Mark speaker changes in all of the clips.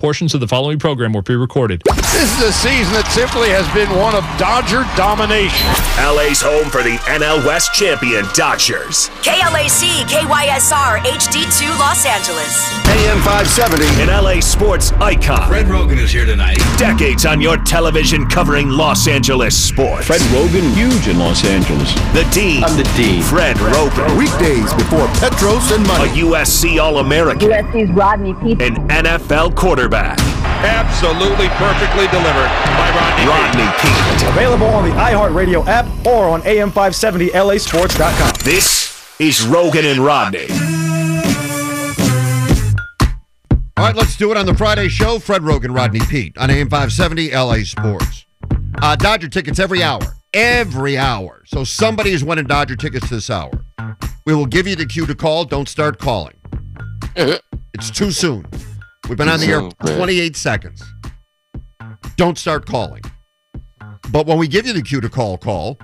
Speaker 1: Portions of the following program were pre-recorded.
Speaker 2: This is a season that simply has been one of Dodger domination.
Speaker 3: LA's home for the NL West champion Dodgers.
Speaker 4: KLAC, KYSR, HD2 Los Angeles.
Speaker 3: AM 570, an LA sports icon.
Speaker 5: Fred Roggin is here tonight.
Speaker 3: Decades on your television covering Los Angeles sports.
Speaker 6: Fred Roggin, huge in Los Angeles.
Speaker 3: The Dean.
Speaker 6: I'm the Dean.
Speaker 3: Fred Roggin.
Speaker 7: Weekdays before Petros and
Speaker 3: Mike.
Speaker 7: A
Speaker 3: USC All American.
Speaker 8: USC's Rodney Peete.
Speaker 3: An NFL quarterback.
Speaker 2: Absolutely perfectly delivered by Rodney.
Speaker 3: Rodney Peete.
Speaker 9: Available on the iHeartRadio app or on AM570LASports.com.
Speaker 3: This is Roggin and Rodney.
Speaker 7: All right, let's do it on the Friday show. Fred Roggin, Rodney Peete on AM 570 LA Sports. Uh, Dodger tickets every hour. Every hour. So somebody is winning Dodger tickets this hour. We will give you the cue to call. Don't start calling. it's too soon. We've been on the air 28 seconds. Don't start calling. But when we give you the cue to call, call,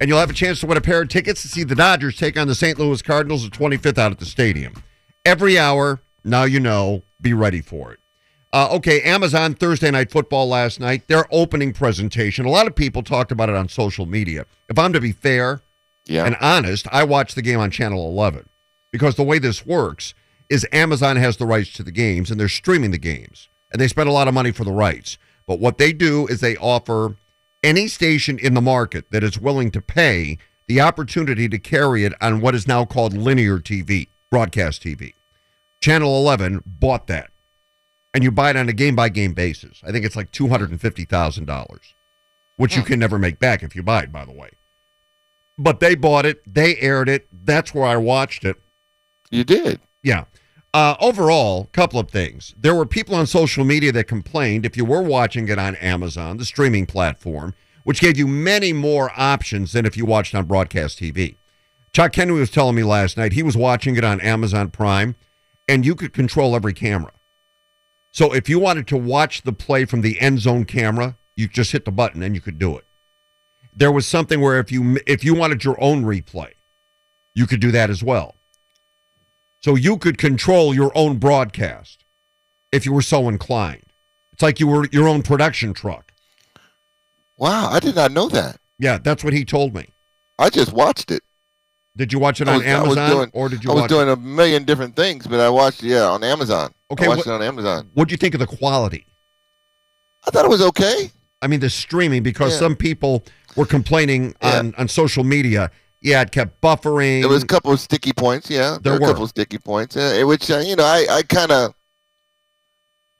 Speaker 7: and you'll have a chance to win a pair of tickets to see the Dodgers take on the St. Louis Cardinals the 25th out at the stadium. Every hour, now you know, be ready for it. Uh, okay, Amazon Thursday Night Football last night, their opening presentation. A lot of people talked about it on social media. If I'm to be fair and honest, I watched the game on Channel 11 because the way this works is Amazon has the rights to the games and they're streaming the games and they spend a lot of money for the rights. But what they do is they offer any station in the market that is willing to pay the opportunity to carry it on what is now called linear TV, broadcast TV. Channel 11 bought that. And you buy it on a game by game basis. I think it's like $250,000, which you hmm. can never make back if you buy it, by the way. But they bought it, they aired it. That's where I watched it.
Speaker 10: You did.
Speaker 7: Yeah. Uh, overall, couple of things. There were people on social media that complained if you were watching it on Amazon, the streaming platform, which gave you many more options than if you watched on broadcast TV. Chuck Henry was telling me last night he was watching it on Amazon Prime, and you could control every camera. So if you wanted to watch the play from the end zone camera, you just hit the button and you could do it. There was something where if you if you wanted your own replay, you could do that as well. So you could control your own broadcast if you were so inclined. It's like you were your own production truck.
Speaker 10: Wow, I did not know that.
Speaker 7: Yeah, that's what he told me.
Speaker 10: I just watched it.
Speaker 7: Did you watch it on
Speaker 10: was-
Speaker 7: Amazon
Speaker 10: doing-
Speaker 7: or did you
Speaker 10: I was doing
Speaker 7: it?
Speaker 10: a million different things, but I watched yeah on Amazon.
Speaker 7: Okay,
Speaker 10: I watched
Speaker 7: what-
Speaker 10: it on Amazon.
Speaker 7: What'd you think of the quality?
Speaker 10: I thought it was okay.
Speaker 7: I mean, the streaming because
Speaker 10: Yeah.
Speaker 7: some people were complaining on, on social media. Yeah, it kept buffering.
Speaker 10: There was a couple of sticky points. Yeah,
Speaker 7: There
Speaker 10: were a couple of sticky points, uh, which uh, you know I I kind of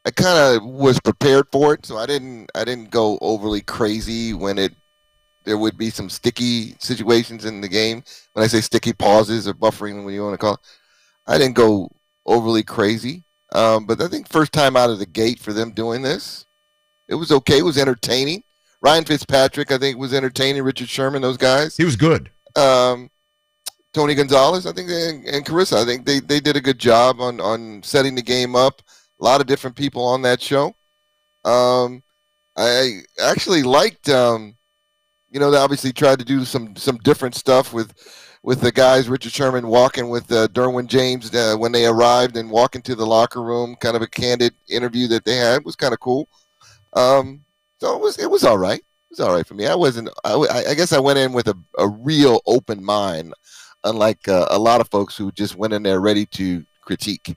Speaker 10: I kind of was prepared for it, so I didn't I didn't go overly crazy when it there would be some sticky situations in the game. When I say sticky pauses or buffering, when you want to call, it, I didn't go overly crazy. Um, but I think first time out of the gate for them doing this, it was okay. It was entertaining. Ryan Fitzpatrick, I think, was entertaining. Richard Sherman, those guys
Speaker 7: he was good.
Speaker 10: Um, Tony Gonzalez, I think, they, and Charissa, I think they, they did a good job on, on setting the game up. A lot of different people on that show. Um, I actually liked, um, you know, they obviously tried to do some some different stuff with with the guys, Richard Sherman walking with uh, Derwin James uh, when they arrived and walking to the locker room. Kind of a candid interview that they had was kind of cool. Um, so it was it was all right. It was all right for me. I wasn't. I guess I went in with a, a real open mind, unlike uh, a lot of folks who just went in there ready to critique.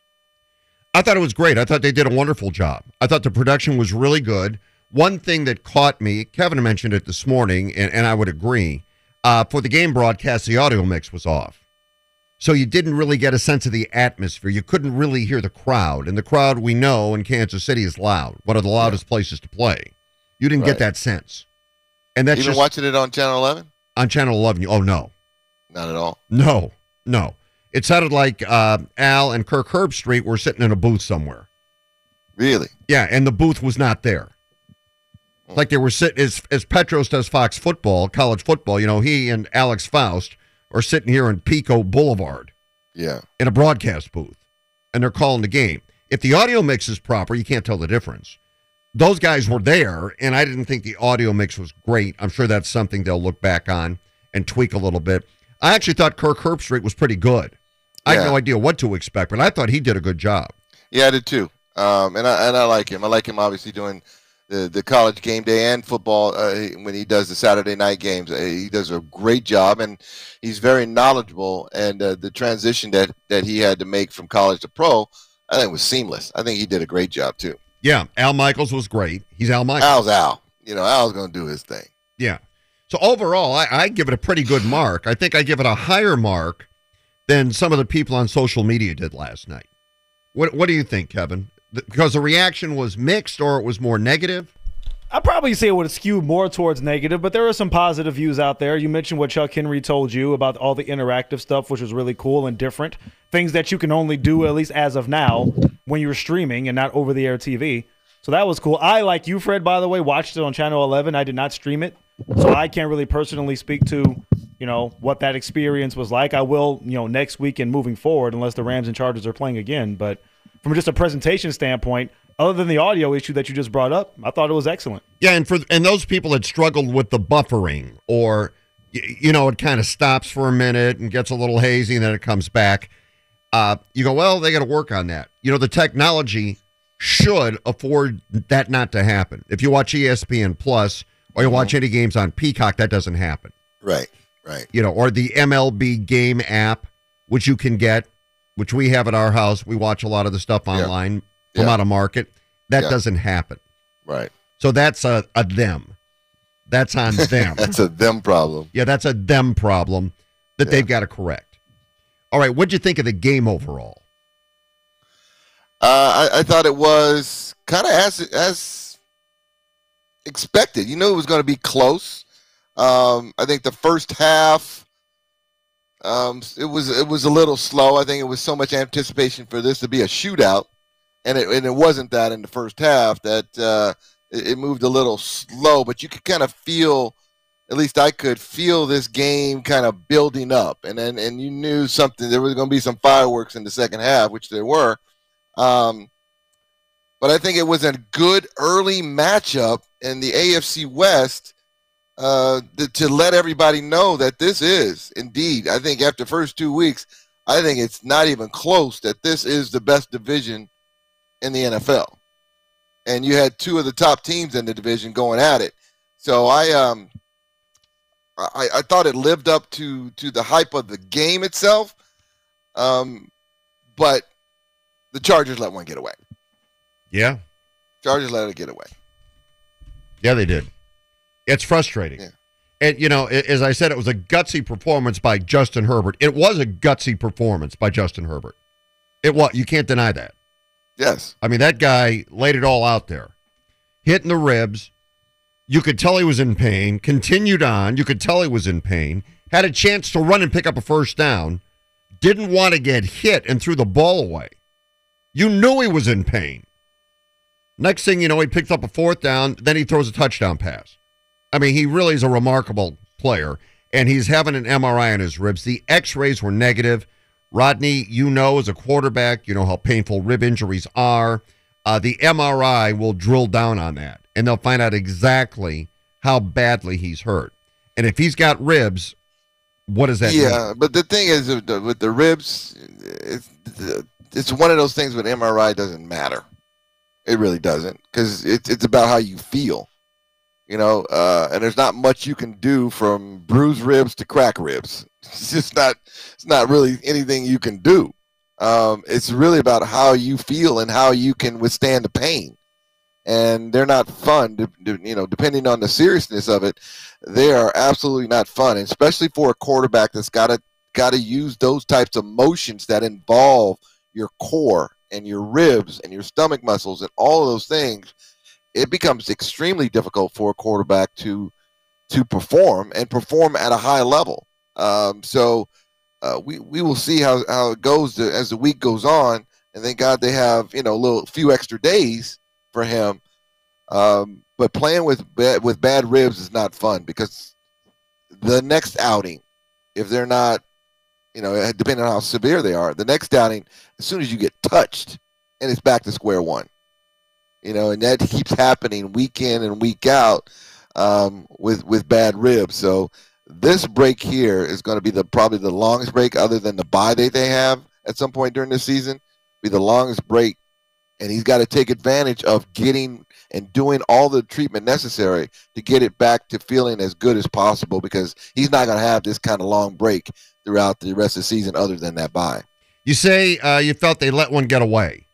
Speaker 7: I thought it was great. I thought they did a wonderful job. I thought the production was really good. One thing that caught me, Kevin mentioned it this morning, and, and I would agree. Uh, for the game broadcast, the audio mix was off. So you didn't really get a sense of the atmosphere. You couldn't really hear the crowd. And the crowd we know in Kansas City is loud, one of the loudest places to play. You didn't
Speaker 10: Right.
Speaker 7: get that sense. And that's
Speaker 10: Even
Speaker 7: just
Speaker 10: watching it on Channel 11,
Speaker 7: on Channel 11. Oh, no.
Speaker 10: not at all.
Speaker 7: No, no. It sounded like uh, Al and Kirk Herbstreit were sitting in a booth somewhere.
Speaker 10: Really?
Speaker 7: Yeah, and the booth was not there. It's Like they were sitting as as Petros does Fox football, college football. You know, he and Alex Faust are sitting here in Pico Boulevard
Speaker 10: Yeah.
Speaker 7: in a broadcast booth, and they're calling the game. If the audio mix is proper, you can't tell the difference. Those guys were there, and I didn't think the audio mix was great. I'm sure that's something they'll look back on and tweak a little bit. I actually thought Kirk Herbstreit was pretty good. I had no idea what to expect, but I thought he did a good job.
Speaker 10: Yeah, I did too. um, and I and I like him. I like him obviously doing the the college game day and football uh, when he does the Saturday night games. Uh, he does a great job, and he's very knowledgeable. And uh, the transition that that he had to make from college to pro, I think was seamless. I think he did a great job too.
Speaker 7: Yeah, Al Michaels was great. He's Al Michaels.
Speaker 10: Al's Al. You know, Al's going to do his thing.
Speaker 7: Yeah. So overall, I, I give it a pretty good mark. I think I give it a higher mark than some of the people on social media did last night. What What do you think, Kevin? Because the reaction was mixed, or it was more negative.
Speaker 9: I'd probably say it would skew more towards negative, but there are some positive views out there. You mentioned what Chuck Henry told you about all the interactive stuff, which was really cool and different. Things that you can only do, at least as of now, when you're streaming and not over the air TV. So that was cool. I, like you, Fred, by the way, watched it on Channel 11. I did not stream it. So I can't really personally speak to, you know, what that experience was like. I will, you know, next week and moving forward, unless the Rams and Chargers are playing again. But from just a presentation standpoint, other than the audio issue that you just brought up, I thought it was excellent.
Speaker 7: Yeah, and for and those people that struggled with the buffering or you know it kind of stops for a minute and gets a little hazy and then it comes back. Uh, you go, well, they got to work on that. You know, the technology should afford that not to happen. If you watch ESPN Plus or you watch any games on Peacock, that doesn't happen.
Speaker 10: Right, right.
Speaker 7: You know, or the MLB game app, which you can get, which we have at our house. We watch a lot of the stuff online from
Speaker 10: Yeah.
Speaker 7: out of market. That
Speaker 10: Yeah.
Speaker 7: doesn't happen.
Speaker 10: Right.
Speaker 7: So that's a, a them. That's on them.
Speaker 10: That's a them problem.
Speaker 7: yeah, that's a them problem that they've got to correct. All right, what'd you think of the game overall?
Speaker 10: Uh, I, I thought it was kind of as as expected. You knew it was going to be close. Um, I think the first half, um, it was it was a little slow. I think it was so much anticipation for this to be a shootout, and it and it wasn't that in the first half. That uh, it, it moved a little slow, but you could kind of feel. At least I could feel this game kind of building up, and then and you knew something. There was going to be some fireworks in the second half, which there were. Um, but I think it was a good early matchup in the AFC West uh, to, to let everybody know that this is indeed. I think after first two weeks, I think it's not even close that this is the best division in the NFL. And you had two of the top teams in the division going at it. So I um I, I thought it lived up to to the hype of the game itself. Um, but the Chargers let one get away.
Speaker 7: Yeah,
Speaker 10: Chargers let it get away.
Speaker 7: yeah, they did. It's frustrating.
Speaker 10: Yeah.
Speaker 7: And you know, as I said, it was a gutsy performance by Justin Herbert. It was a gutsy performance by Justin Herbert. It was. You can't deny that.
Speaker 10: Yes.
Speaker 7: I mean, that guy laid it all out there, hitting the ribs. You could tell he was in pain. Continued on. You could tell he was in pain. Had a chance to run and pick up a first down. Didn't want to get hit and threw the ball away. You knew he was in pain. Next thing you know, he picked up a fourth down. Then he throws a touchdown pass. I mean, he really is a remarkable player, and he's having an MRI on his ribs. The X-rays were negative. Rodney, you know, as a quarterback, you know how painful rib injuries are. Uh, the MRI will drill down on that, and they'll find out exactly how badly he's hurt. And if he's got ribs, what does that mean?
Speaker 10: Yeah, but the thing is with the, with the ribs, it's, it's one of those things with MRI doesn't matter. It really doesn't because it's it's about how you feel, you know. Uh, and there's not much you can do from bruised ribs to crack ribs. It's just not. It's not really anything you can do. Um, it's really about how you feel and how you can withstand the pain. And they're not fun, you know. Depending on the seriousness of it, they are absolutely not fun, especially for a quarterback that's got to got to use those types of motions that involve your core and your ribs and your stomach muscles and all of those things. It becomes extremely difficult for a quarterback to to perform and perform at a high level. Um, so uh, we we will see how how it goes to, as the week goes on, and thank God they have you know a little few extra days for him. Um, but playing with bad, with bad ribs is not fun because the next outing, if they're not, you know, depending on how severe they are, the next outing, as soon as you get touched, and it's back to square one. You know, and that keeps happening week in and week out um, with with bad ribs. So this break here is going to be the probably the longest break, other than the bye that they have at some point during the season, be the longest break and he's got to take advantage of getting and doing all the treatment necessary to get it back to feeling as good as possible because he's not going to have this kind of long break throughout the rest of the season other than that bye.
Speaker 7: You say uh, you felt they let one get away.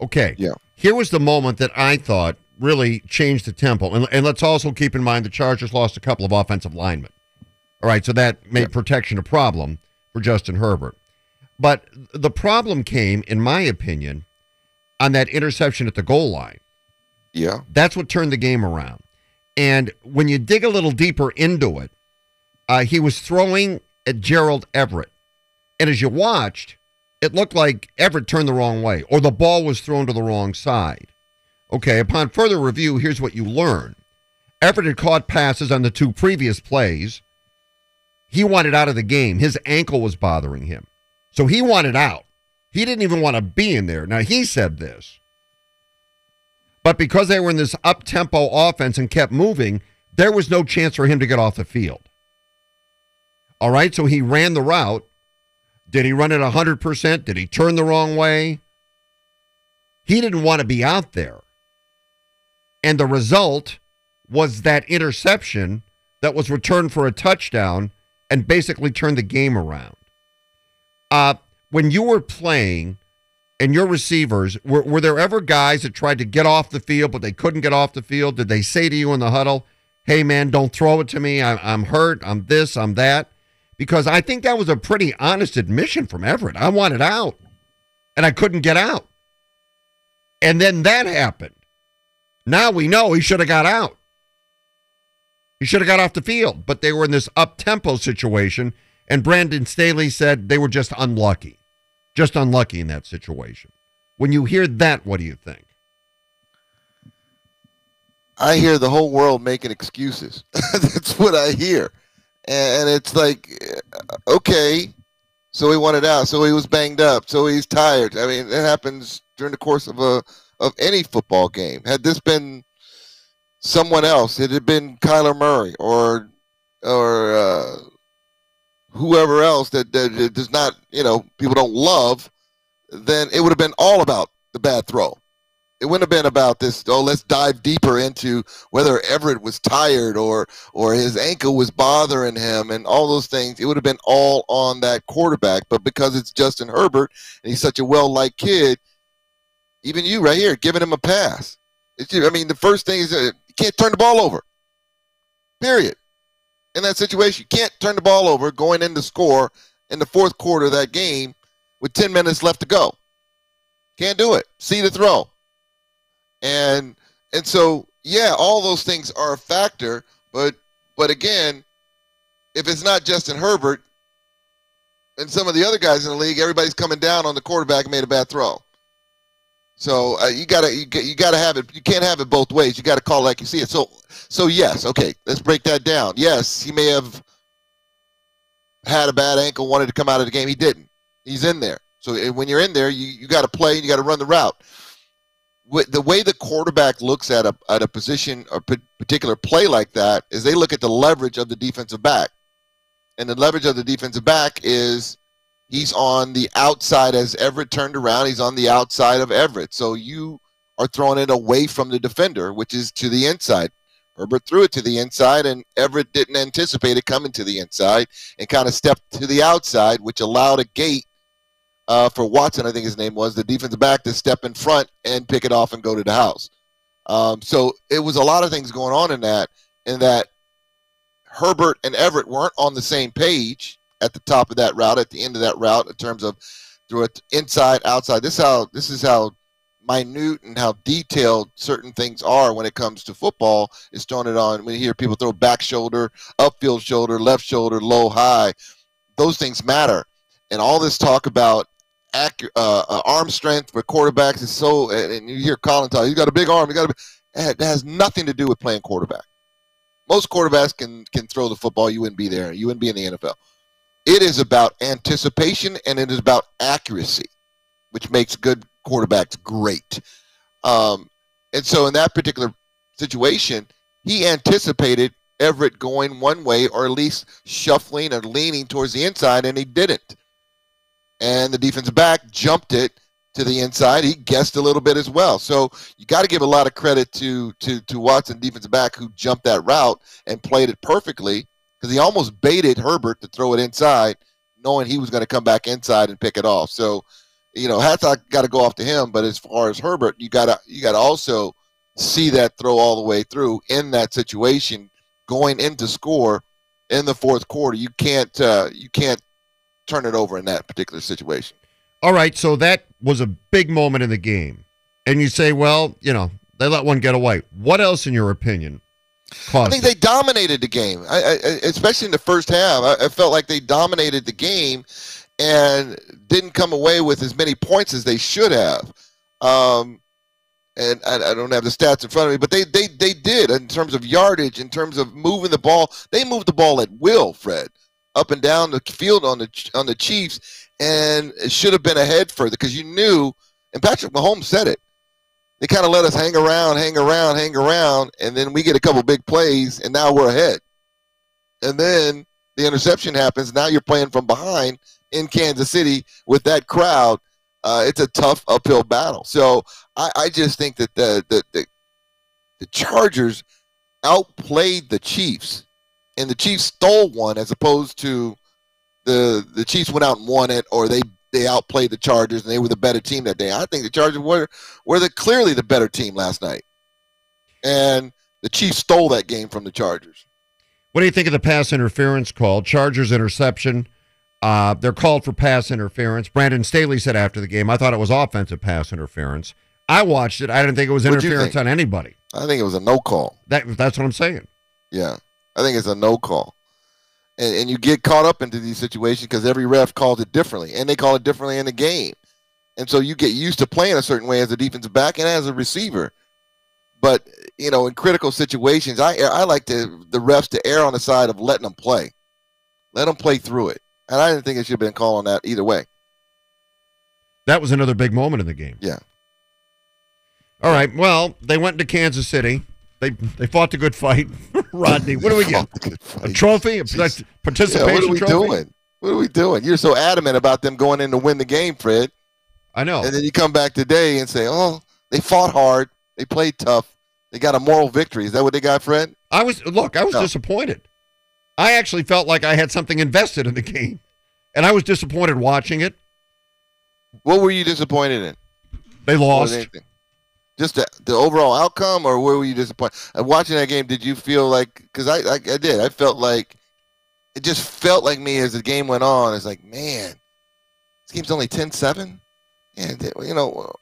Speaker 7: Okay.
Speaker 10: Yeah.
Speaker 7: Here was the moment that I thought really changed the tempo. And, and let's also keep in mind the Chargers lost a couple of offensive linemen. All right. So that made protection a problem for Justin Herbert. But the problem came, in my opinion, on that interception at the goal line.
Speaker 10: Yeah.
Speaker 7: That's what turned the game around. And when you dig a little deeper into it, uh, he was throwing at Gerald Everett. And as you watched, it looked like Everett turned the wrong way or the ball was thrown to the wrong side. Okay, upon further review, here's what you learn Everett had caught passes on the two previous plays. He wanted out of the game. His ankle was bothering him. So he wanted out. He didn't even want to be in there. Now, he said this. But because they were in this up tempo offense and kept moving, there was no chance for him to get off the field. All right, so he ran the route. Did he run it 100%? Did he turn the wrong way? He didn't want to be out there. And the result was that interception that was returned for a touchdown and basically turned the game around. Uh, when you were playing and your receivers, were, were there ever guys that tried to get off the field, but they couldn't get off the field? Did they say to you in the huddle, hey, man, don't throw it to me. I, I'm hurt. I'm this, I'm that? Because I think that was a pretty honest admission from Everett. I wanted out, and I couldn't get out. And then that happened. Now we know he should have got out. He should have got off the field, but they were in this up tempo situation, and Brandon Staley said they were just unlucky. Just unlucky in that situation. When you hear that, what do you think?
Speaker 10: I hear the whole world making excuses. That's what I hear. And it's like, okay, so he wanted out, so he was banged up, so he's tired. I mean, it happens during the course of a of any football game. Had this been someone else, it had been Kyler Murray or or uh, whoever else that, that does not, you know, people don't love, then it would have been all about the bad throw. It wouldn't have been about this. Oh, let's dive deeper into whether Everett was tired or or his ankle was bothering him and all those things. It would have been all on that quarterback. But because it's Justin Herbert and he's such a well-liked kid, even you right here giving him a pass. It's, I mean, the first thing is uh, you can't turn the ball over. Period. In that situation, you can't turn the ball over going in to score in the fourth quarter of that game with 10 minutes left to go. Can't do it. See the throw. And and so yeah, all those things are a factor, but but again, if it's not Justin Herbert and some of the other guys in the league, everybody's coming down on the quarterback and made a bad throw. So uh, you gotta you, you gotta have it. You can't have it both ways. You gotta call like you see it. So so yes, okay. Let's break that down. Yes, he may have had a bad ankle, wanted to come out of the game. He didn't. He's in there. So uh, when you're in there, you, you got to play and you got to run the route. The way the quarterback looks at a at a position or particular play like that is they look at the leverage of the defensive back, and the leverage of the defensive back is he's on the outside as Everett turned around. He's on the outside of Everett, so you are throwing it away from the defender, which is to the inside. Herbert threw it to the inside, and Everett didn't anticipate it coming to the inside and kind of stepped to the outside, which allowed a gate uh, for Watson, I think his name was, the defensive back to step in front and pick it off and go to the house. Um, so it was a lot of things going on in that, in that Herbert and Everett weren't on the same page at the top of that route, at the end of that route, in terms of through it inside, outside. This how this is how minute and how detailed certain things are when it comes to football. Is throwing it on when you hear people throw back shoulder, upfield shoulder, left shoulder, low, high. Those things matter. And all this talk about uh, uh, arm strength for quarterbacks is so. And you hear Colin talk, he's got a big arm. He got a. It has nothing to do with playing quarterback. Most quarterbacks can can throw the football. You wouldn't be there. You wouldn't be in the NFL. It is about anticipation and it is about accuracy, which makes good quarterbacks great. Um, and so in that particular situation, he anticipated Everett going one way or at least shuffling or leaning towards the inside, and he didn't and the defensive back jumped it to the inside. He guessed a little bit as well. So you got to give a lot of credit to to to Watson, defensive back, who jumped that route and played it perfectly because he almost baited Herbert to throw it inside, knowing he was going to come back inside and pick it off. So, you know, hats I got to go off to him. But as far as Herbert, you got to you got to also see that throw all the way through in that situation, going into score in the fourth quarter. You can't uh, you can't turn it over in that particular situation.
Speaker 7: All right, so that was a big moment in the game. And you say, well, you know, they let one get away. What else, in your opinion, caused
Speaker 10: I think
Speaker 7: it?
Speaker 10: they dominated the game, I, I, especially in the first half. I, I felt like they dominated the game and didn't come away with as many points as they should have. Um, and I, I don't have the stats in front of me, but they, they they did in terms of yardage, in terms of moving the ball. They moved the ball at will, Fred, up and down the field on the on the Chiefs, and it should have been ahead further because you knew. And Patrick Mahomes said it. They kind of let us hang around, hang around, hang around, and then we get a couple big plays, and now we're ahead. And then the interception happens. Now you're playing from behind in Kansas City with that crowd. Uh, it's a tough uphill battle. So I, I just think that the, the the the Chargers outplayed the Chiefs, and the Chiefs stole one as opposed to the the Chiefs went out and won it, or they they outplayed the Chargers and they were the better team that day. I think the Chargers were were the clearly the better team last night, and the Chiefs stole that game from the Chargers.
Speaker 7: What do you think of the pass interference call? Chargers interception. Uh, they're called for pass interference. Brandon Staley said after the game, I thought it was offensive pass interference. I watched it. I didn't think it was
Speaker 10: What'd
Speaker 7: interference on anybody.
Speaker 10: I think it was a no call.
Speaker 7: That that's what I'm saying.
Speaker 10: Yeah, I think it's a no call. And, and you get caught up into these situations because every ref calls it differently, and they call it differently in the game. And so you get used to playing a certain way as a defensive back and as a receiver. But you know, in critical situations, I I like to the refs to err on the side of letting them play, let them play through it. And I didn't think it should have been called on that either way.
Speaker 7: That was another big moment in the game.
Speaker 10: Yeah.
Speaker 7: All right. Well, they went to Kansas City. They they fought a good fight. Rodney, what do we get? A trophy? A
Speaker 10: Jeez. Yeah,
Speaker 7: participation
Speaker 10: what are we
Speaker 7: trophy?
Speaker 10: doing? What are we doing? You're so adamant about them going in to win the game, Fred.
Speaker 7: I know.
Speaker 10: And then you come back today and say, "Oh, they fought hard. They played tough. They got a moral victory." Is that what they got, Fred?
Speaker 7: I was look, I was
Speaker 10: No.
Speaker 7: disappointed. I actually felt like I had something invested in the game. And I was disappointed watching it.
Speaker 10: What were you disappointed in?
Speaker 7: They lost.
Speaker 10: Just the, the overall outcome, or where were you disappointed? Uh, watching that game, did you feel like? Because I, I, I did. I felt like it just felt like me as the game went on. It's like, man, this game's only 10-7? Yeah, they- you know,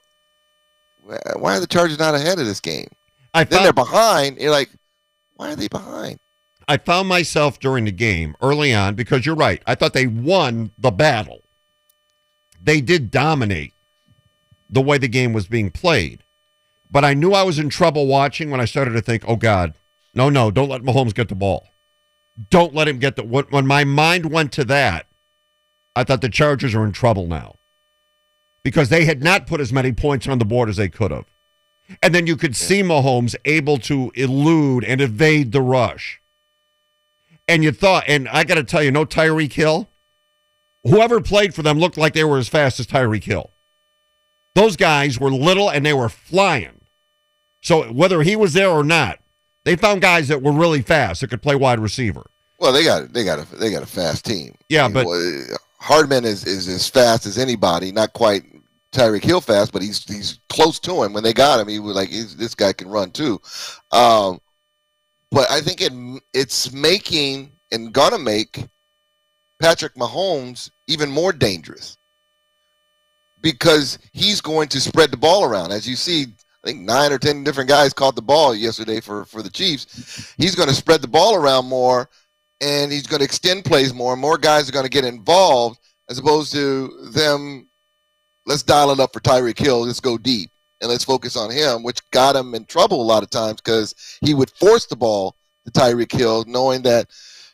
Speaker 10: why are the Chargers not ahead of this game?
Speaker 7: I
Speaker 10: Then they're behind. You're like, why are they behind?
Speaker 7: I found myself during the game early on because you're right. I thought they won the battle. They did dominate the way the game was being played. But I knew I was in trouble watching when I started to think, oh God, no, no, don't let Mahomes get the ball. Don't let him get the. When, when my mind went to that, I thought the Chargers are in trouble now because they had not put as many points on the board as they could have. And then you could see Mahomes able to elude and evade the rush. And you thought, and I got to tell you, no Tyreek Hill. Whoever played for them looked like they were as fast as Tyreek Hill. Those guys were little and they were flying. So whether he was there or not, they found guys that were really fast that could play wide receiver.
Speaker 10: Well, they got they got a they got a fast team.
Speaker 7: Yeah,
Speaker 10: I mean,
Speaker 7: but-
Speaker 10: well, Hardman is, is as fast as anybody. Not quite Tyreek Hill fast, but he's he's close to him. When they got him, he was like, he's, "This guy can run too." Um, but I think it it's making and gonna make Patrick Mahomes even more dangerous because he's going to spread the ball around. As you see, I think nine or ten different guys caught the ball yesterday for for the Chiefs. He's going to spread the ball around more, and he's going to extend plays more. More guys are going to get involved as opposed to them. Let's dial it up for Tyreek Hill. Let's go deep and let's focus on him, which got him in trouble a lot of times because he would force the ball to Tyreek Hill, knowing that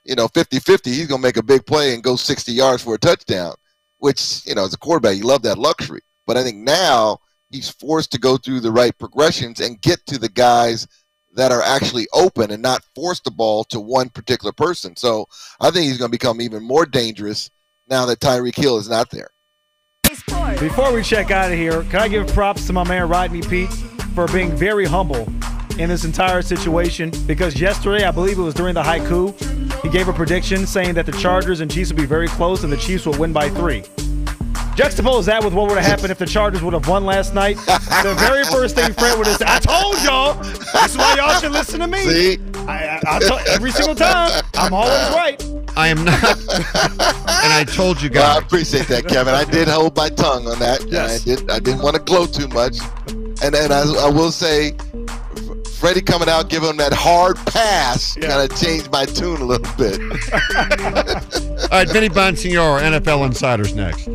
Speaker 10: you know 50-50, he's going to make a big play and go 60 yards for a touchdown. Which you know, as a quarterback, you love that luxury. But I think now he's forced to go through the right progressions and get to the guys that are actually open and not force the ball to one particular person. So I think he's going to become even more dangerous now that Tyreek Hill is not there.
Speaker 9: Before we check out of here, can I give props to my man Rodney Peete for being very humble in this entire situation? Because yesterday, I believe it was during the haiku, he gave a prediction saying that the Chargers and Chiefs would be very close and the Chiefs would win by three. Juxtapose that with what would have happened if the Chargers would have won last night. The very first thing Fred would have said, I told y'all. This is why y'all should listen to me.
Speaker 10: See?
Speaker 9: I, I, I tell- every single time, I'm always right.
Speaker 7: I am not. and I told you
Speaker 10: Well, I appreciate that, Kevin. I did hold my tongue on that.
Speaker 9: Yes.
Speaker 10: I did. I didn't want to gloat too much. And then I, I will say, F- Freddie coming out giving him that hard pass
Speaker 9: Yeah.
Speaker 10: kind of changed my tune a little bit.
Speaker 7: All right, Vinny Bonsignore, NFL Insiders next.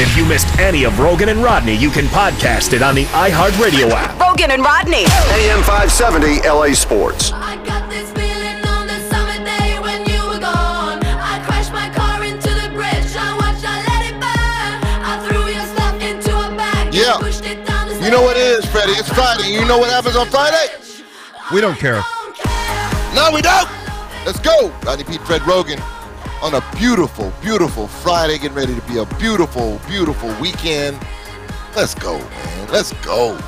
Speaker 3: If you missed any of Roggin and Rodney, you can podcast it on the iHeartRadio app.
Speaker 4: Roggin and Rodney.
Speaker 6: AM 570 LA Sports.
Speaker 5: I got this feeling on the summer day when you were gone. I crashed my car into the bridge. I watched, I let it burn. I threw your stuff into a bag.
Speaker 10: Yeah.
Speaker 5: And pushed it down the
Speaker 10: You know what it is, Freddie? It's Friday. You know what happens on Friday?
Speaker 7: We don't care.
Speaker 10: No, we don't. Let's go. Rodney Peete, Fred Roggin, on a beautiful, beautiful Friday, getting ready to be a beautiful, beautiful weekend. Let's go, man. Let's go.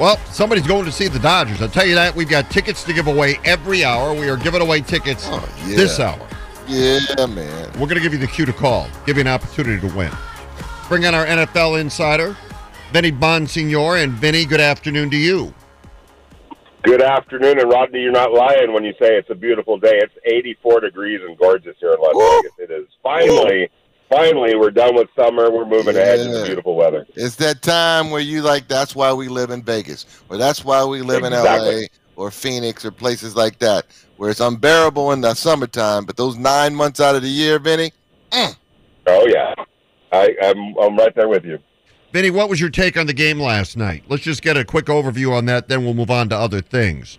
Speaker 7: Well, somebody's going to see the Dodgers. I'll tell you that. We've got tickets to give away every hour. We are giving away tickets
Speaker 10: Oh, yeah.
Speaker 7: this hour.
Speaker 10: Yeah, man.
Speaker 7: We're going to give you the cue to call, give you an opportunity to win. Bring on our NFL insider, Vinny Bonsignore. And Vinny, good afternoon to you.
Speaker 8: Good afternoon, and Rodney, you're not lying when you say it's a beautiful day. It's 84 degrees and gorgeous here in Las
Speaker 10: Woo!
Speaker 8: Vegas. It is finally, finally, we're done with summer. We're moving ahead to the beautiful weather.
Speaker 10: It's that time where you like, that's why we live in Vegas, or that's why we live in LA or Phoenix or places like that, where it's unbearable in the summertime, but those nine months out of the year, Vinny, eh.
Speaker 8: Oh yeah, I, I'm I'm right there with you.
Speaker 7: Vinny, what was your take on the game last night? Let's just get a quick overview on that, then we'll move on to other things.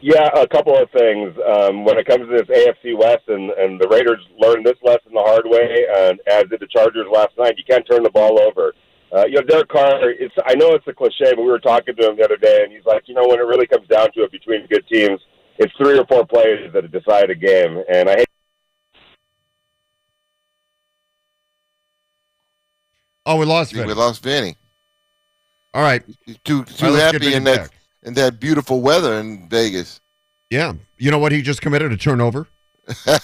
Speaker 8: Yeah, a couple of things. Um, when it comes to this AFC West, and, and the Raiders learned this lesson the hard way, and as did the Chargers last night, you can't turn the ball over. Uh, you know, Derek Carr. It's I know it's a cliche, but we were talking to him the other day, and he's like, you know, when it really comes down to it between good teams, it's three or four plays that decide a game, and I hate.
Speaker 7: Oh, we lost
Speaker 10: we lost Vinny.
Speaker 7: All right.
Speaker 10: Too too
Speaker 7: right,
Speaker 10: happy in that
Speaker 7: back.
Speaker 10: in that beautiful weather in Vegas.
Speaker 7: Yeah. You know what? He just committed a turnover.
Speaker 10: and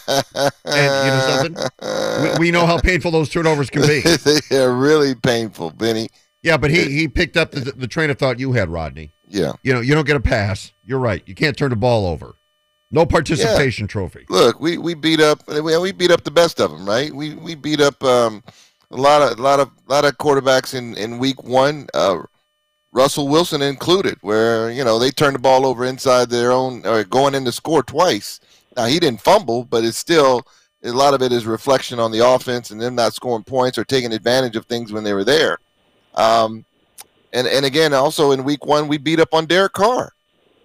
Speaker 7: you know something? We, we know how painful those turnovers can be.
Speaker 10: they are really painful, Vinny.
Speaker 7: Yeah, but he he picked up the, the train of thought you had, Rodney.
Speaker 10: Yeah.
Speaker 7: You know, you don't get a pass. You're right. You can't turn the ball over. No participation trophy.
Speaker 10: Look, we, we beat up we, we beat up the best of them, right? We we beat up um, a lot of a lot of a lot of quarterbacks in in week one, uh, Russell Wilson included, where you know they turned the ball over inside their own or going in to score twice. Now he didn't fumble, but it's still a lot of it is reflection on the offense and them not scoring points or taking advantage of things when they were there. Um, and and again, also in week one, we beat up on Derek Carr.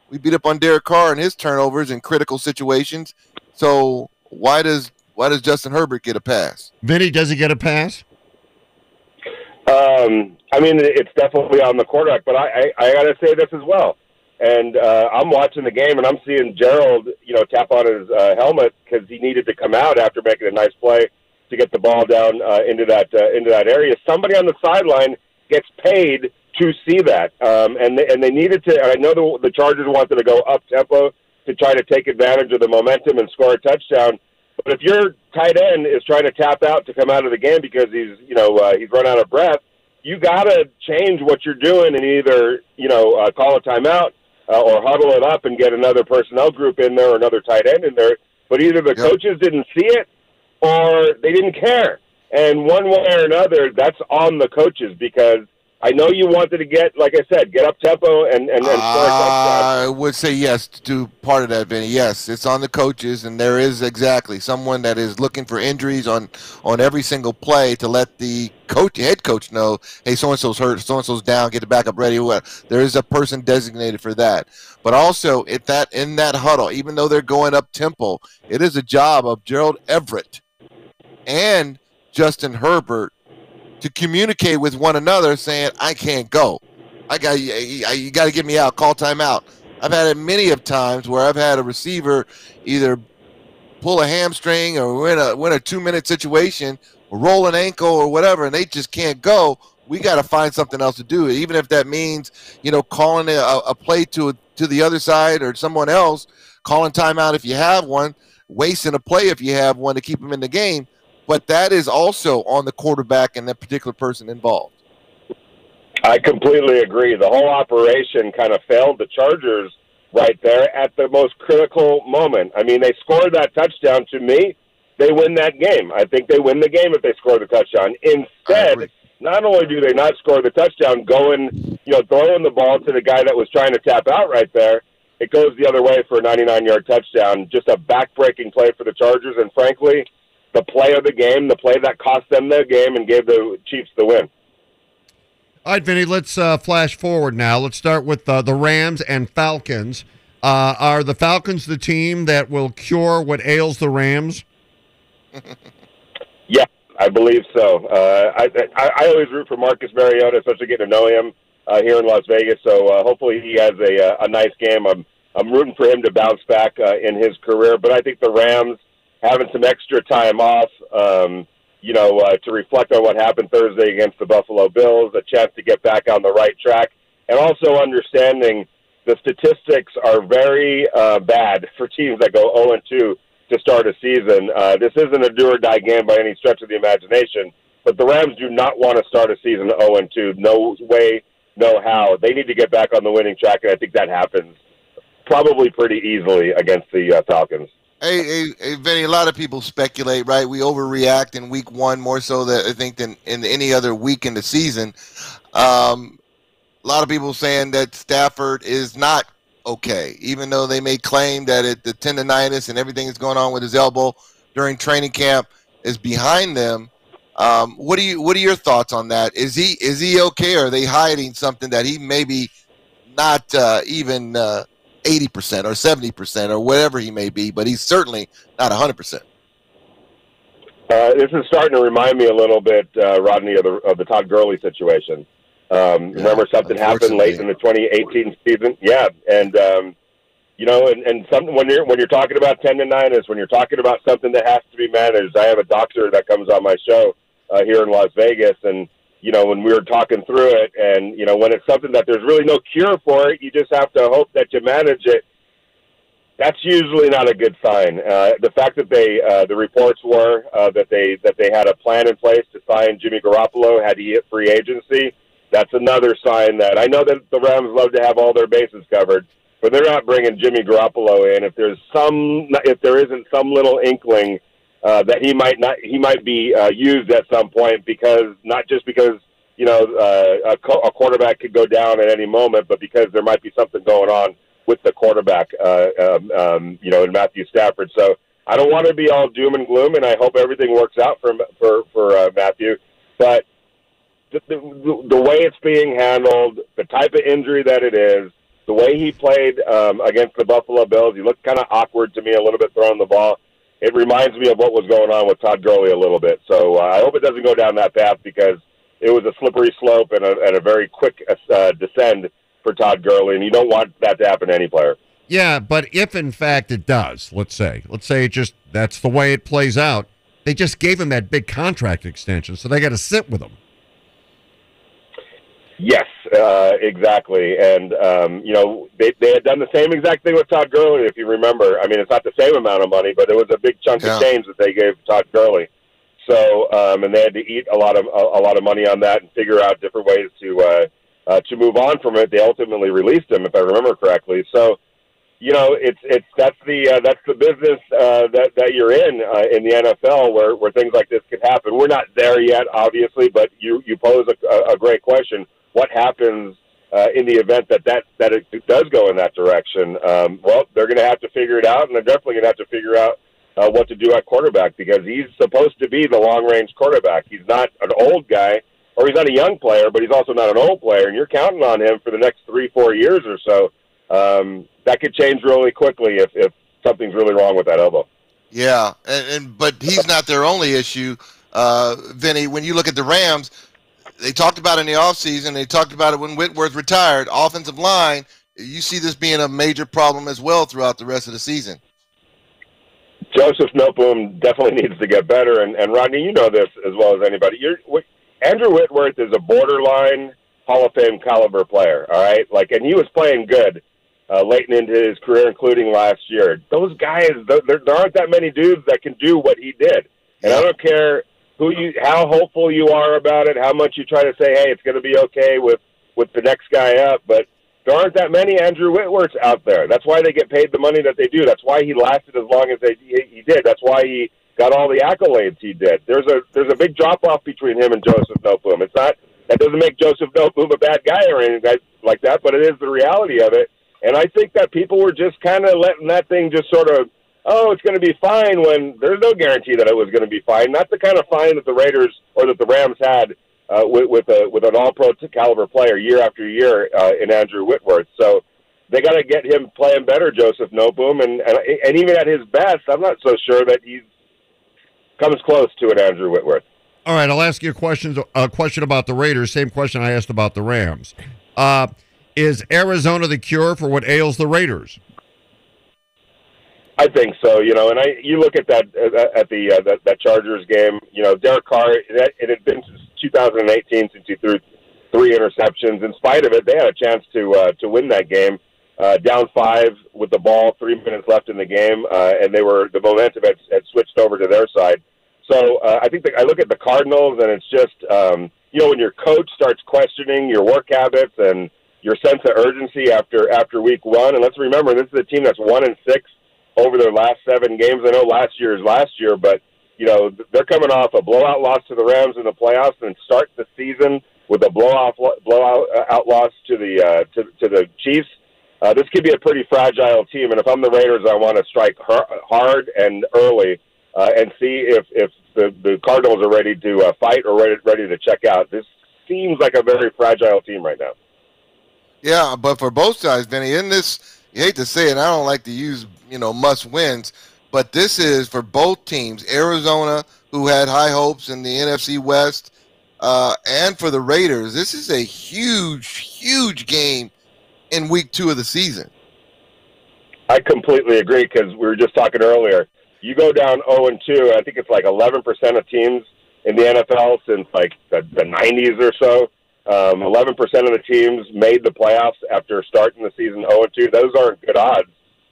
Speaker 10: We beat up on Derek Carr and his turnovers in critical situations. So why does why does Justin Herbert get a pass?
Speaker 7: Vinny, does he get a pass?
Speaker 8: Um, I mean, it's definitely on the quarterback, but I, I, I got to say this as well. And uh, I'm watching the game, and I'm seeing Gerald, you know, tap on his uh, helmet because he needed to come out after making a nice play to get the ball down uh, into that uh, into that area. Somebody on the sideline gets paid to see that, um, and they, and they needed to. I know the, the Chargers wanted to go up tempo to try to take advantage of the momentum and score a touchdown. But if your tight end is trying to tap out to come out of the game because he's you know uh, he's run out of breath, you got to change what you're doing and either you know uh, call a timeout uh, or huddle it up and get another personnel group in there or another tight end in there. But either the coaches didn't see it or they didn't care. And one way or another, that's on the coaches because I know you wanted to get, like I said, get up tempo and and, and.
Speaker 10: I would say yes to part of that, Vinny. Yes, it's on the coaches, and there is exactly someone that is looking for injuries on on every single play to let the coach, head coach, know, hey, so and so's hurt, so and so's down, get the backup ready. What? There is a person designated for that. But also, if that in that huddle, even though they're going up tempo, it is a job of Gerald Everett and Justin Herbert to communicate with one another, saying, "I can't go. I got you. You got to get me out. Call timeout." I've had it many of times where I've had a receiver either pull a hamstring or win a win a two minute situation or roll an ankle or whatever, and they just can't go, we got to find something else to do. Even if that means, you know, calling a, a play to to the other side or someone else, calling timeout if you have one, wasting a play if you have one to keep them in the game. But that is also on the quarterback and that particular person involved.
Speaker 8: I completely agree. The whole operation kind of failed the Chargers right there at the most critical moment. I mean, they scored that touchdown to me. They win that game. I think they win the game if they score the touchdown. Instead, not only do they not score the touchdown, going, you know, throwing the ball to the guy that was trying to tap out right there, it goes the other way for a 99 yard touchdown. Just a back-breaking play for the Chargers, and frankly, the play of the game, the play that cost them the game and gave the Chiefs the win.
Speaker 7: All right, Vinny, let's uh, flash forward now. Let's start with uh, the Rams and Falcons. Uh, are the Falcons the team that will cure what ails the Rams?
Speaker 8: yeah, I believe so. Uh, I, I I always root for Marcus Mariota, especially getting to know him uh, here in Las Vegas. So uh, hopefully he has a a nice game. I'm I'm rooting for him to bounce back uh, in his career. But I think the Rams having some extra time off, um, you know, uh, to reflect on what happened Thursday against the Buffalo Bills, a chance to get back on the right track, and also understanding the statistics are very uh, bad for teams that go 0 and 2 to start a season. Uh, this isn't a do or die game by any stretch of the imagination, but the Rams do not want to start a season 0 and 2. No way, no how. They need to get back on the winning track, and I think that happens probably pretty easily against the uh, Falcons.
Speaker 10: Hey, hey, hey, Vinny, a lot of people speculate, right? We overreact in week one more so that I think than in any other week in the season. Um, a lot of people saying that Stafford is not okay, even though they may claim that it, the tendonitis and everything that's going on with his elbow during training camp is behind them. Um, what do you what are your thoughts on that? Is he is he okay? Or are they hiding something that he maybe not uh, even uh, eighty percent or seventy percent or whatever he may be, but he's certainly not hundred percent.
Speaker 8: Uh, this is starting to remind me a little bit, uh, Rodney, of the of the Todd Gurley situation. Um,
Speaker 10: Yeah,
Speaker 8: remember something happened late in the 2018 season? Yeah, and um, you know, and, and something when you're when you're talking about 10 to 9 is when you're talking about something that has to be managed. I have a doctor that comes on my show uh, here in Las Vegas, and you know, when we were talking through it, and you know, when it's something that there's really no cure for it, you just have to hope that you manage it. That's usually not a good sign. Uh, the fact that they, uh, the reports were uh, that they that they had a plan in place to sign Jimmy Garoppolo had he hit free agency. That's another sign that I know that the Rams love to have all their bases covered, but they're not bringing Jimmy Garoppolo in if there's some if there isn't some little inkling uh, that he might not he might be uh, used at some point because not just because you know uh, a, co- a quarterback could go down at any moment, but because there might be something going on with the quarterback, uh, um, um, you know, in Matthew Stafford. So I don't want to be all doom and gloom, and I hope everything works out for for for uh, Matthew, but. The, the, the way it's being handled, the type of injury that it is, the way he played um, against the Buffalo Bills, he looked kind of awkward to me a little bit throwing the ball. It reminds me of what was going on with Todd Gurley a little bit. So uh, I hope it doesn't go down that path because it was a slippery slope and a, and a very quick uh, descend for Todd Gurley, and you don't want that to happen to any player.
Speaker 7: Yeah, but if in fact it does, let's say, let's say it just that's the way it plays out. They just gave him that big contract extension, so they got to sit with him.
Speaker 8: Yes, uh, exactly. And, um, you know, they, they had done the same exact thing with Todd Gurley, if you remember. I mean, it's not the same amount of money, but it was a big chunk
Speaker 10: Yeah.
Speaker 8: of change that they gave Todd Gurley. So, um, and they had to eat a lot of a, a lot of money on that and figure out different ways to uh, uh, to move on from it. They ultimately released him, if I remember correctly. So, you know, it's it's that's the uh, that's the business uh, that that you're in uh, in the NFL, where where things like this could happen. We're not there yet, obviously, but you you pose a, a- a great question. What happens uh, in the event that that that it does go in that direction? Um, well, they're going to have to figure it out, and they're definitely going to have to figure out uh, what to do at quarterback because he's supposed to be the long range quarterback. He's not an old guy, or he's not a young player, but he's also not an old player, and you're counting on him for the next three, four years or so. Um, that could change really quickly if, if something's really wrong with that elbow.
Speaker 10: Yeah, and, and but he's not their only issue, uh, Vinny. When you look at the Rams, they talked about it in the offseason. They talked about it when Whitworth retired. Offensive line, you see this being a major problem as well throughout the rest of the season.
Speaker 8: Joseph Noteboom definitely needs to get better. And, and Rodney, you know this as well as anybody. You're, Andrew Whitworth is a borderline Hall of Fame caliber player. All right, like, and he was playing good uh, late into his career, including last year. Those guys, there, there aren't that many dudes that can do what he did. And I don't care who you, how hopeful you are about it, how much you try to say, hey, it's going to be okay with with the next guy up, but there aren't that many Andrew Whitworths out there. That's why they get paid the money that they do. That's why he lasted as long as they, he, did. That's why he got all the accolades he did. There's a there's a big drop off between him and Joseph Noteboom. It's not that doesn't make Joseph Noteboom a bad guy or anything like that, but it is the reality of it. And I think that people were just kind of letting that thing just sort of, oh, it's going to be fine when there's no guarantee that it was going to be fine. Not the kind of fine that the Raiders or that the Rams had uh, with with a with an All Pro caliber player year after year uh, in Andrew Whitworth. So they got to get him playing better, Joseph Noteboom, and, and and even at his best, I'm not so sure that he comes close to an Andrew Whitworth.
Speaker 7: All right, I'll ask you a question. A question about the Raiders. Same question I asked about the Rams. Uh, is Arizona the cure for what ails the Raiders?
Speaker 8: I think so. You know, and I you look at that at the uh, that, that Chargers game. You know, Derek Carr. It, it had been since 2018 since he threw three interceptions. In spite of it, they had a chance to uh, to win that game. Uh, down five with the ball, three minutes left in the game, uh, and they were the momentum had, had switched over to their side. So uh, I think that I look at the Cardinals, and it's just um, you know when your coach starts questioning your work habits and your sense of urgency after after week one. And let's remember, this is a team that's one and six over their last seven games. I know last year is last year, but you know they're coming off a blowout loss to the Rams in the playoffs and start the season with a blowout blowout out loss to the uh, to, to the Chiefs. Uh, this could be a pretty fragile team, and if I'm the Raiders, I want to strike hard and early uh, and see if if the the Cardinals are ready to uh, fight or ready ready to check out. This seems like a very fragile team right now.
Speaker 10: Yeah, but for both sides, Vinny, in this, hate to say it, I don't like to use, you know, must wins, but this is for both teams. Arizona, who had high hopes in the NFC West, uh, and for the Raiders, this is a huge, huge game in week two of the season.
Speaker 8: I completely agree because we were just talking earlier. You go down 0 and 2, I think it's like 11% of teams in the NFL since like the, the 90s or so um, 11% of the teams made the playoffs after starting the season 0 2. Those aren't good odds.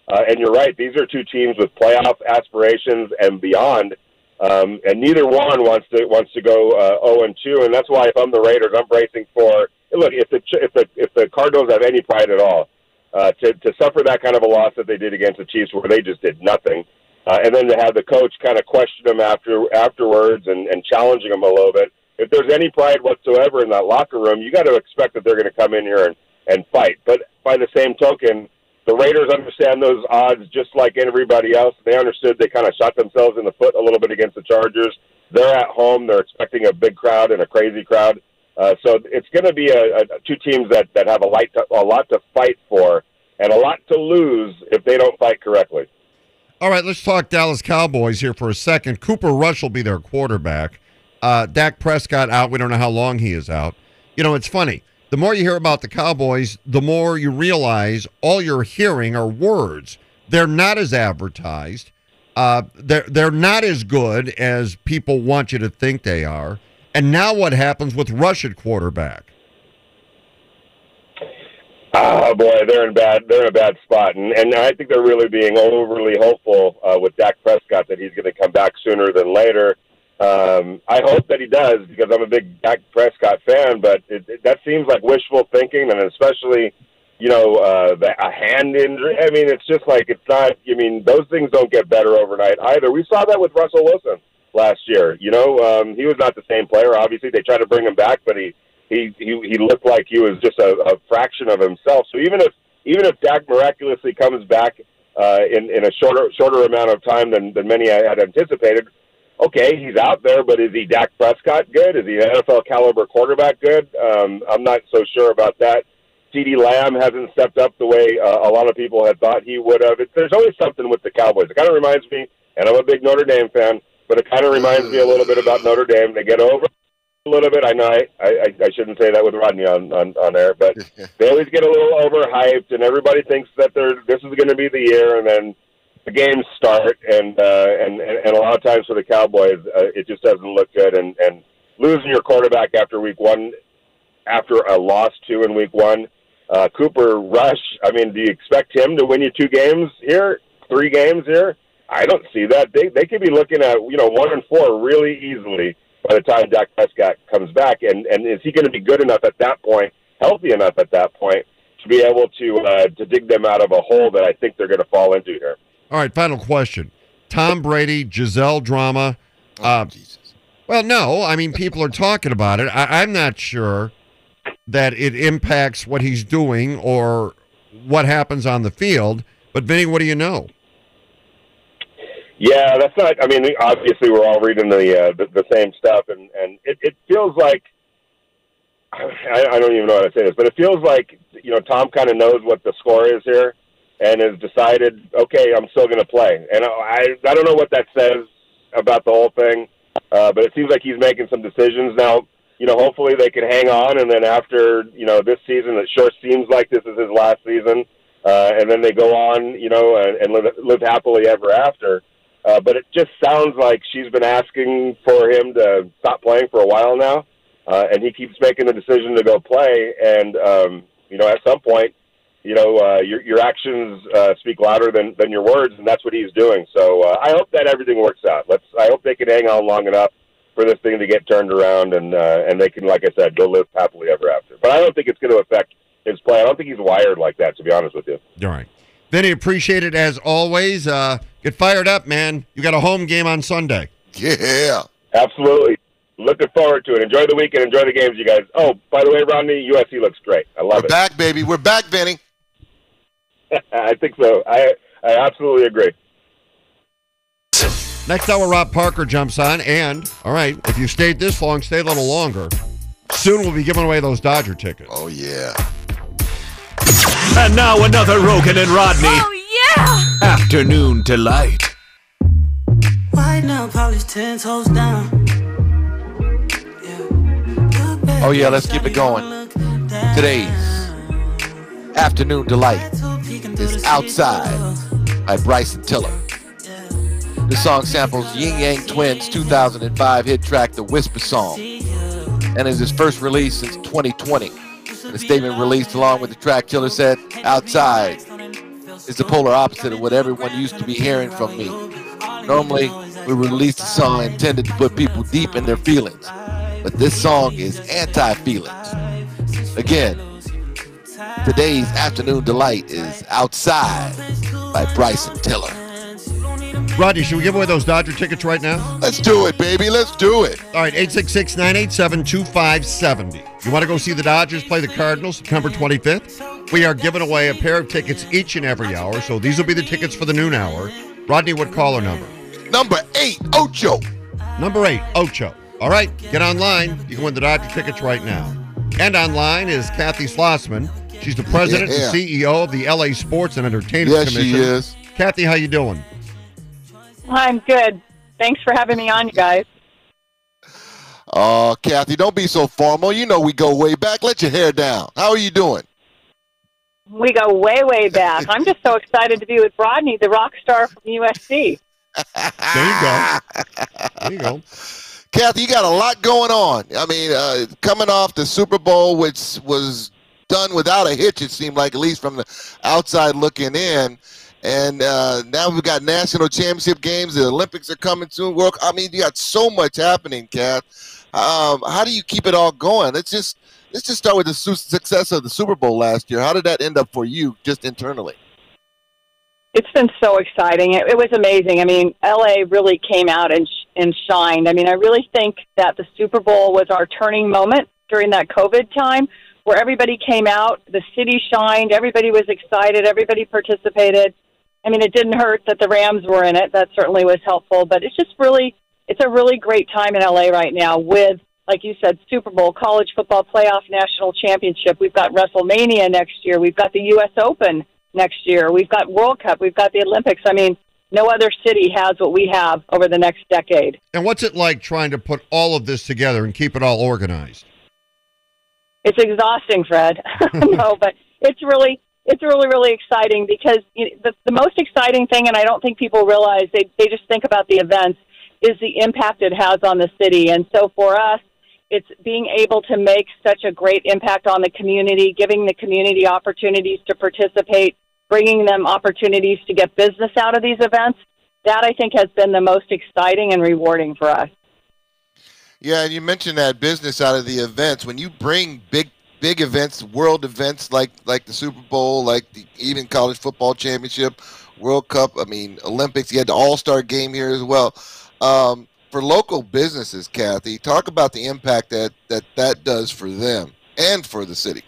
Speaker 8: Uh, and you're right; these are two teams with playoff aspirations and beyond. Um, and neither one wants to wants to go uh, 0 and 2. And that's why, if I'm the Raiders, I'm bracing for. Look, if the if the if the Cardinals have any pride at all, uh, to to suffer that kind of a loss that they did against the Chiefs, where they just did nothing, uh, and then to have the coach kind of question them after afterwards and, and challenging them a little bit if there's any pride whatsoever in that locker room, you got to expect that they're going to come in here and, and fight. But by the same token, the Raiders understand those odds just like everybody else. They understood they kind of shot themselves in the foot a little bit against the Chargers. They're at home. They're expecting a big crowd and a crazy crowd. Uh, so it's going to be a, a two teams that, that have a, light to, a lot to fight for and a lot to lose if they don't fight correctly.
Speaker 7: All right, let's talk Dallas Cowboys here for a second. Cooper Rush will be their quarterback. Uh, Dak Prescott out. We don't know how long he is out. You know, it's funny. The more you hear about the Cowboys, the more you realize all you're hearing are words. They're not as advertised. Uh, they're they're not as good as people want you to think they are. And now what happens with Rush at quarterback?
Speaker 8: Oh boy, they're in bad. They're in a bad spot, and and I think they're really being overly hopeful uh, with Dak Prescott that he's going to come back sooner than later. Um, I hope that he does because I'm a big Dak Prescott fan, but it, it, that seems like wishful thinking, and especially, you know, uh, the, a hand injury. I mean, it's just like it's not. I mean, those things don't get better overnight either. We saw that with Russell Wilson last year. You know, um, he was not the same player. Obviously, they tried to bring him back, but he he he, he looked like he was just a, a fraction of himself. So even if even if Dak miraculously comes back uh, in in a shorter shorter amount of time than than many had anticipated okay, he's out there, but is he Dak Prescott good? Is he an NFL caliber quarterback good? Um, I'm not so sure about that. CeeDee Lamb hasn't stepped up the way uh, a lot of people had thought he would have. It, there's always something with the Cowboys. It kind of reminds me, and I'm a big Notre Dame fan, but it kind of reminds me a little bit about Notre Dame. They get over a little bit. I know I, I, I shouldn't say that with Rodney on, on, on air, but they always get a little overhyped, and everybody thinks that they're this is going to be the year, and then the games start, and uh, and and a lot of times for the Cowboys, uh, it just doesn't look good. And and losing your quarterback after week one, after a loss two in week one, uh, Cooper Rush. I mean, do you expect him to win you two games here, three games here? I don't see that. They they could be looking at you know one and four really easily by the time Dak Prescott comes back. And and is he going to be good enough at that point, healthy enough at that point, to be able to uh, to dig them out of a hole that I think they're going to fall into here?
Speaker 7: All right, final question. Tom Brady, Gisele drama. Uh, well, no, I mean, people are talking about it. I, I'm not sure that it impacts what he's doing or what happens on the field. But, Vinny, what do you know?
Speaker 8: Yeah, that's not. I mean, obviously, we're all reading the uh, the, the same stuff, and and it, it feels like I, I don't even know how to say this, but it feels like you know Tom kind of knows what the score is here, and has decided, okay, I'm still going to play. And I I don't know what that says about the whole thing, uh, but it seems like he's making some decisions now. You know, hopefully they can hang on, and then after you know this season, it sure seems like this is his last season, uh, and then they go on, you know, and, and live live happily ever after. Uh, but it just sounds like she's been asking for him to stop playing for a while now, uh, and he keeps making the decision to go play. And um, you know, at some point, you know, uh, your your actions uh, speak louder than than your words, and that's what he's doing. So uh, I hope that everything works out. Let's. I hope they can hang on long enough for this thing to get turned around, and uh, and they can, like I said, go live happily ever after. But I don't think it's going to affect his play. I don't think he's wired like that, to be honest with you.
Speaker 7: All right. Vinny, appreciate it as always. Uh, get fired up, man. You got a home game on Sunday.
Speaker 10: Yeah.
Speaker 8: Absolutely. Looking forward to it. Enjoy the weekend. Enjoy the games, you guys. Oh, by the way, Rodney, USC looks great. I love
Speaker 10: We're
Speaker 8: it.
Speaker 10: back, baby. We're back, Vinny.
Speaker 8: I think so. I I absolutely agree.
Speaker 7: Next hour, Rob Parker jumps on. And, all right, if you stayed this long, stay a little longer. Soon we'll be giving away those Dodger tickets.
Speaker 10: Oh, yeah.
Speaker 3: And now another Roggin and Rodney
Speaker 5: Oh, yeah!
Speaker 3: afternoon delight.
Speaker 11: White now, polish ten toes down.
Speaker 12: Oh yeah, let's keep it going. Today's afternoon delight is "Outside" by Bryson Tiller. This song samples Yin Yang Twins' 2005 hit track "The Whisper Song" and is his first release since 2020. In a statement released along with the track, Tiller said, "Outside is the polar opposite of what everyone used to be hearing from me. Normally, we release a song intended to put people deep in their feelings, but this song is anti-feelings. Again, today's afternoon delight is "Outside" by Bryson Tiller.
Speaker 7: Rodney, should we give away those Dodger tickets right now?
Speaker 10: Let's do it, baby. Let's do it.
Speaker 7: All right, 866 987 2570. You want to go see the Dodgers play the Cardinals September 25th? We are giving away a pair of tickets each and every hour, so these will be the tickets for the noon hour. Rodney, what caller number?
Speaker 10: Number eight, Ocho.
Speaker 7: Number eight, Ocho. All right, get online. You can win the Dodger tickets right now. And online is Kathy Schloessman. She's the president
Speaker 10: Yeah.
Speaker 7: and CEO of the LA Sports and Entertainment
Speaker 10: Yes,
Speaker 7: Commission.
Speaker 10: she is.
Speaker 7: Kathy, how you doing?
Speaker 13: I'm good. Thanks for having me on, you guys.
Speaker 10: Oh, Kathy, don't be so formal. You know we go way back. Let your hair down. How are you doing?
Speaker 13: We go way, way back. I'm just so excited to be with Rodney, the rock star from USC.
Speaker 7: There you go. There you go.
Speaker 10: Kathy, you got a lot going on. I mean, uh, coming off the Super Bowl, which was done without a hitch, it seemed like, at least from the outside looking in. And uh, now we've got national championship games. The Olympics are coming soon. World, I mean, you got so much happening, Kath. Um, how do you keep it all going? Let's just let's just start with the su- success of the Super Bowl last year. How did that end up for you, just internally?
Speaker 13: It's been so exciting. It, it was amazing. I mean, LA really came out and sh- and shined. I mean, I really think that the Super Bowl was our turning moment during that COVID time, where everybody came out, the city shined, everybody was excited, everybody participated. I mean, it didn't hurt that the Rams were in it. That certainly was helpful. But it's just really, it's a really great time in LA right now with, like you said, Super Bowl, college football playoff, national championship. We've got WrestleMania next year. We've got the U.S. Open next year. We've got World Cup. We've got the Olympics. I mean, no other city has what we have over the next decade.
Speaker 7: And what's it like trying to put all of this together and keep it all organized?
Speaker 13: It's exhausting, Fred. no, but it's really it's really really exciting because you know, the the most exciting thing, and I don't think people realize they they just think about the events is the impact it has on the city. And so for us, it's being able to make such a great impact on the community, giving the community opportunities to participate, bringing them opportunities to get business out of these events. That I think has been the most exciting and rewarding for us.
Speaker 10: Yeah, and you mentioned that business out of the events. When you bring big big events, world events like like the Super Bowl, like the even college football championship, World Cup, I mean Olympics, you had the All Star game here as well. Um, for local businesses, Kathy, talk about the impact that, that that does for them and for the city.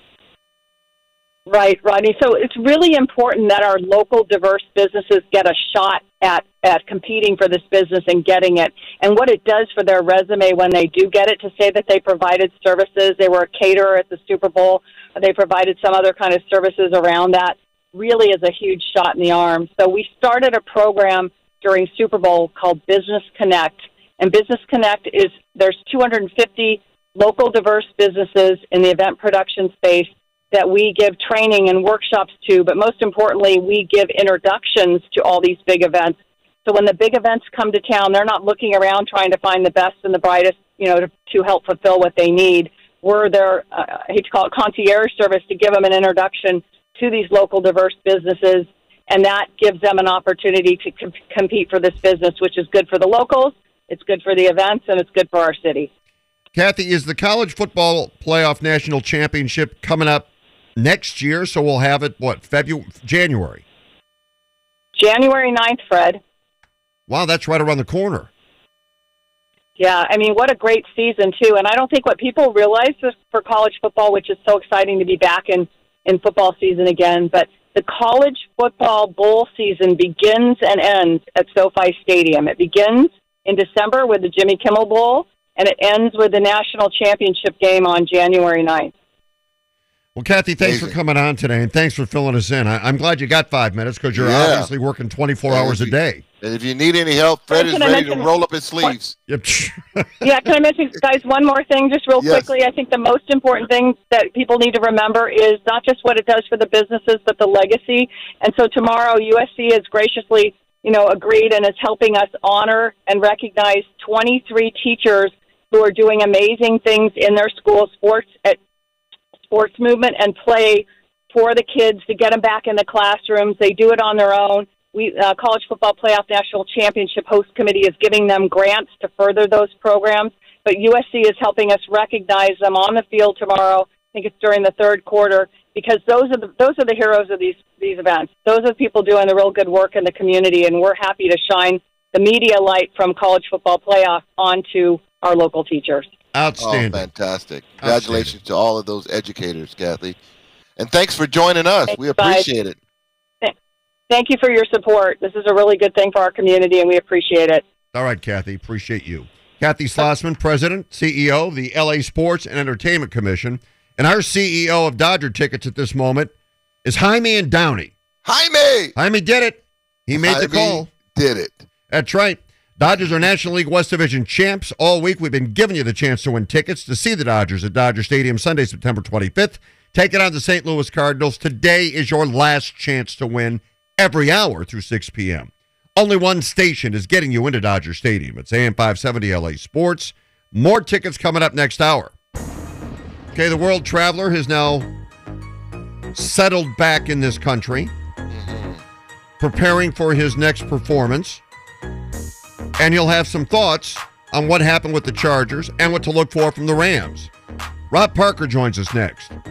Speaker 13: Right, Rodney. So it's really important that our local diverse businesses get a shot at, at competing for this business and getting it. And what it does for their resume when they do get it to say that they provided services, they were a caterer at the Super Bowl, they provided some other kind of services around that, really is a huge shot in the arm. So we started a program during Super Bowl called Business Connect. And Business Connect is there's 250 local diverse businesses in the event production space that we give training and workshops to, but most importantly, we give introductions to all these big events. So when the big events come to town, they're not looking around trying to find the best and the brightest, you know, to, to help fulfill what they need. We're their, uh, I hate to call it concierge service, to give them an introduction to these local diverse businesses, and that gives them an opportunity to com- compete for this business, which is good for the locals, it's good for the events, and it's good for our city.
Speaker 7: Kathy, is the college football playoff national championship coming up next year? So we'll have it what February, January.
Speaker 13: January 9th, Fred.
Speaker 7: Wow, that's right around the corner.
Speaker 13: Yeah, I mean, what a great season too. And I don't think what people realize is for college football, which is so exciting to be back in in football season again, but the college football bowl season begins and ends at SoFi Stadium. It begins in December with the Jimmy Kimmel Bowl, and it ends with the national championship game on January 9th.
Speaker 7: Well, Kathy, thanks for coming on today, and thanks for filling us in. I, am glad you got five minutes because you're
Speaker 10: Yeah.
Speaker 7: obviously working 24
Speaker 10: And
Speaker 7: hours
Speaker 10: if
Speaker 7: a day.
Speaker 10: And if you need any help, Fred
Speaker 13: Hey,
Speaker 10: is
Speaker 13: can I
Speaker 10: ready to roll up his sleeves.
Speaker 7: Yep.
Speaker 13: yeah, can I mention, guys, one more thing, just real
Speaker 10: Yes.
Speaker 13: quickly? I think the most important thing that people need to remember is not just what it does for the businesses, but the legacy. And so tomorrow, USC has graciously, you know, agreed and is helping us honor and recognize 23 teachers who are doing amazing things in their school, sports at sports movement and play for the kids to get them back in the classrooms. They do it on their own. We uh, College Football Playoff National Championship Host Committee is giving them grants to further those programs, but USC is helping us recognize them on the field tomorrow. I think it's during the third quarter because those are the those are the heroes of these these events. Those are the people doing the real good work in the community, and we're happy to shine the media light from College Football Playoff onto our local teachers.
Speaker 7: Outstanding.
Speaker 10: Oh, fantastic. Congratulations to all of those educators, Kathy. And thanks for joining us.
Speaker 13: Thanks,
Speaker 10: we
Speaker 13: guys.
Speaker 10: appreciate it.
Speaker 13: Thank you for your support. This is a really good thing for our community, and we appreciate it.
Speaker 7: All right, Kathy, appreciate you. Kathy Schloessman, President, CEO of the LA Sports and Entertainment Commission, and our CEO of Dodger Tickets at this moment is Jaime and Downey.
Speaker 10: Jaime!
Speaker 7: Jaime did it. He made the call.
Speaker 10: Did it.
Speaker 7: That's right. Dodgers are National League West Division champs. All week we've been giving you the chance to win tickets to see the Dodgers at Dodger Stadium Sunday, September 25th. Take it on the St. Louis Cardinals. Today is your last chance to win every hour through 6 p.m. Only one station is getting you into Dodger Stadium. It's AM 570 LA Sports. More tickets coming up next hour. Okay, the World Traveler has now settled back in this country, mm-hmm. preparing for his next performance and he'll have some thoughts on what happened with the Chargers and what to look for from the Rams. Rob Parker joins us next.